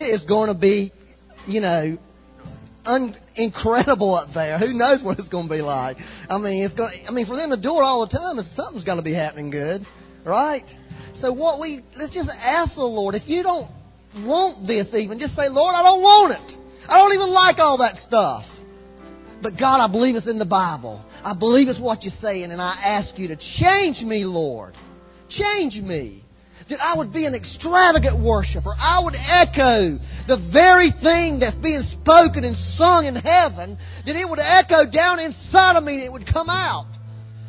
is going to be, you know, un- incredible up there. Who knows what it's going to be like? I mean, it's going. I mean, for them to do it all the time, something's going to be happening good, right? So what we let's just ask the Lord. If you don't want this, even just say, Lord, I don't want it. I don't even like all that stuff. But God, I believe it's in the Bible. I believe it's what you're saying, and I ask you to change me, Lord. Change me that I would be an extravagant worshiper. I would echo the very thing that's being spoken and sung in heaven, that it would echo down inside of me and it would come out.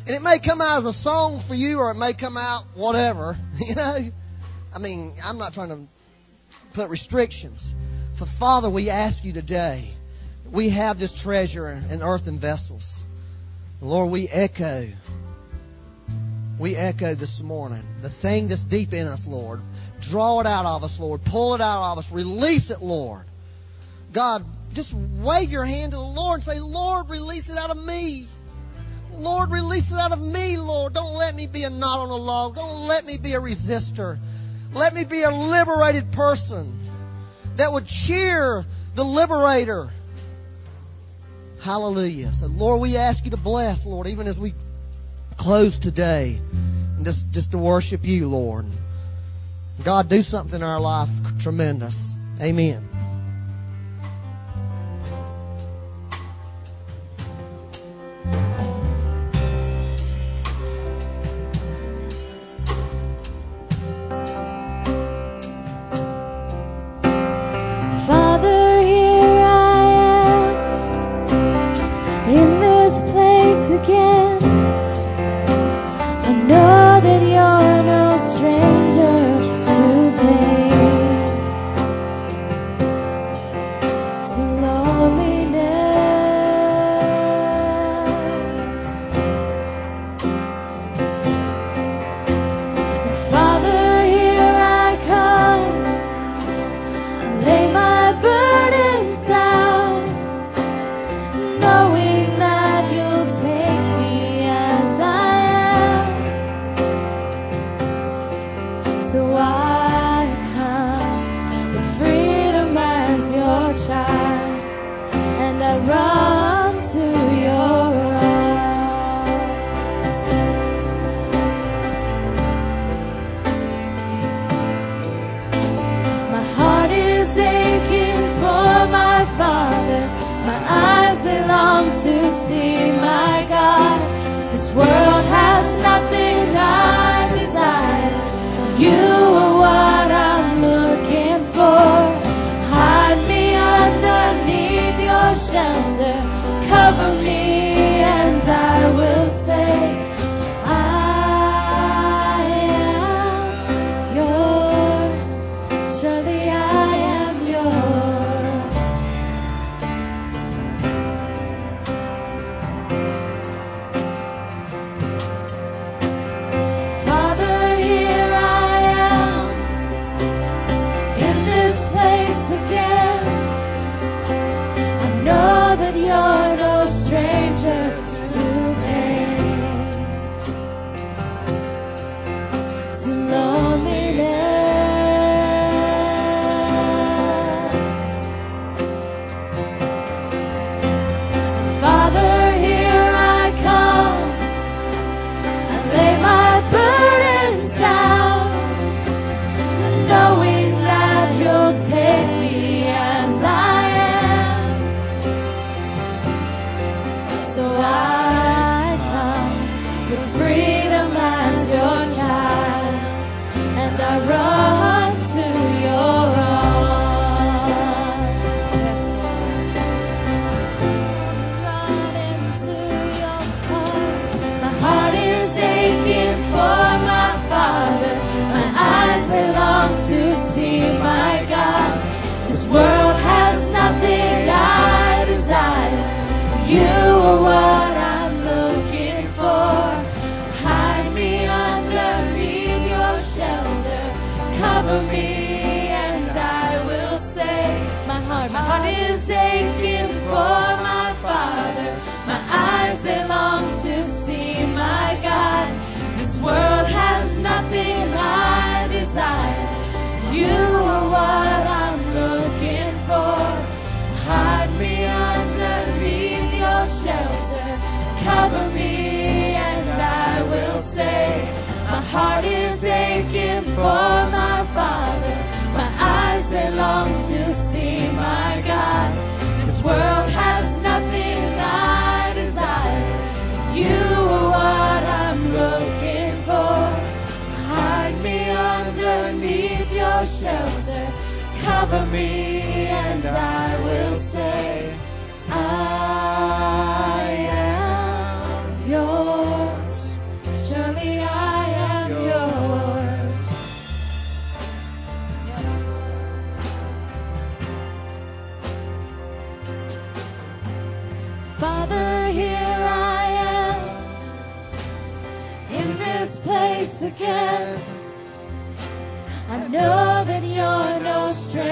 And it may come out as a song for you or it may come out whatever, you know. I mean, I'm not trying to put restrictions. For Father, we ask you today, we have this treasure in earthen vessels. Lord, we echo we echo this morning. The thing that's deep in us, Lord. Draw it out of us, Lord. Pull it out of us. Release it, Lord. God, just wave your hand to the Lord and say, Lord, release it out of me. Lord, release it out of me, Lord. Don't let me be a knot on a log. Don't let me be a resistor. Let me be a liberated person that would cheer the liberator. Hallelujah. So, Lord, we ask you to bless, Lord, even as we close today and just, just to worship you, Lord. God, do something in our life tremendous. Amen. over me, and I will say, My heart, my heart is aching. Again. I know that you're no stranger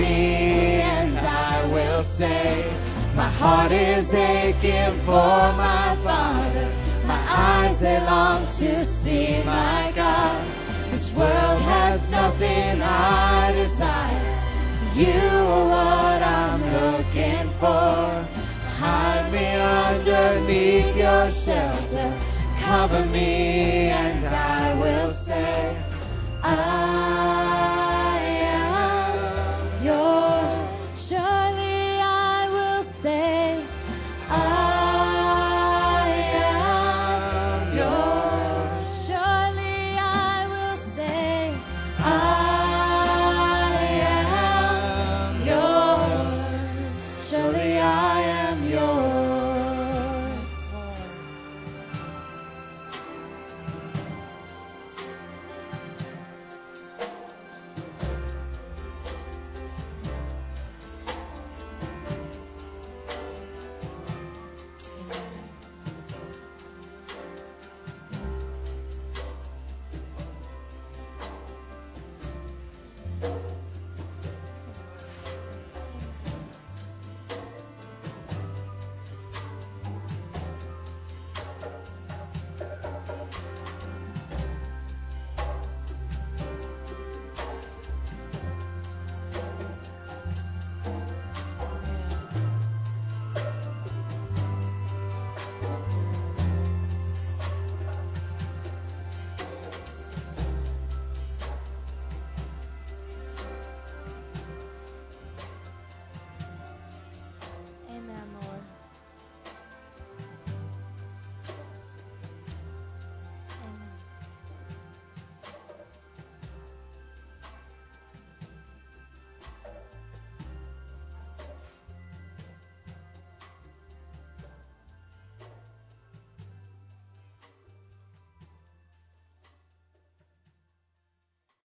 Me and I will say, My heart is aching for my Father. My eyes they long to see my God. This world has nothing I desire. You are what I'm looking for. Hide me underneath your shelter. Cover me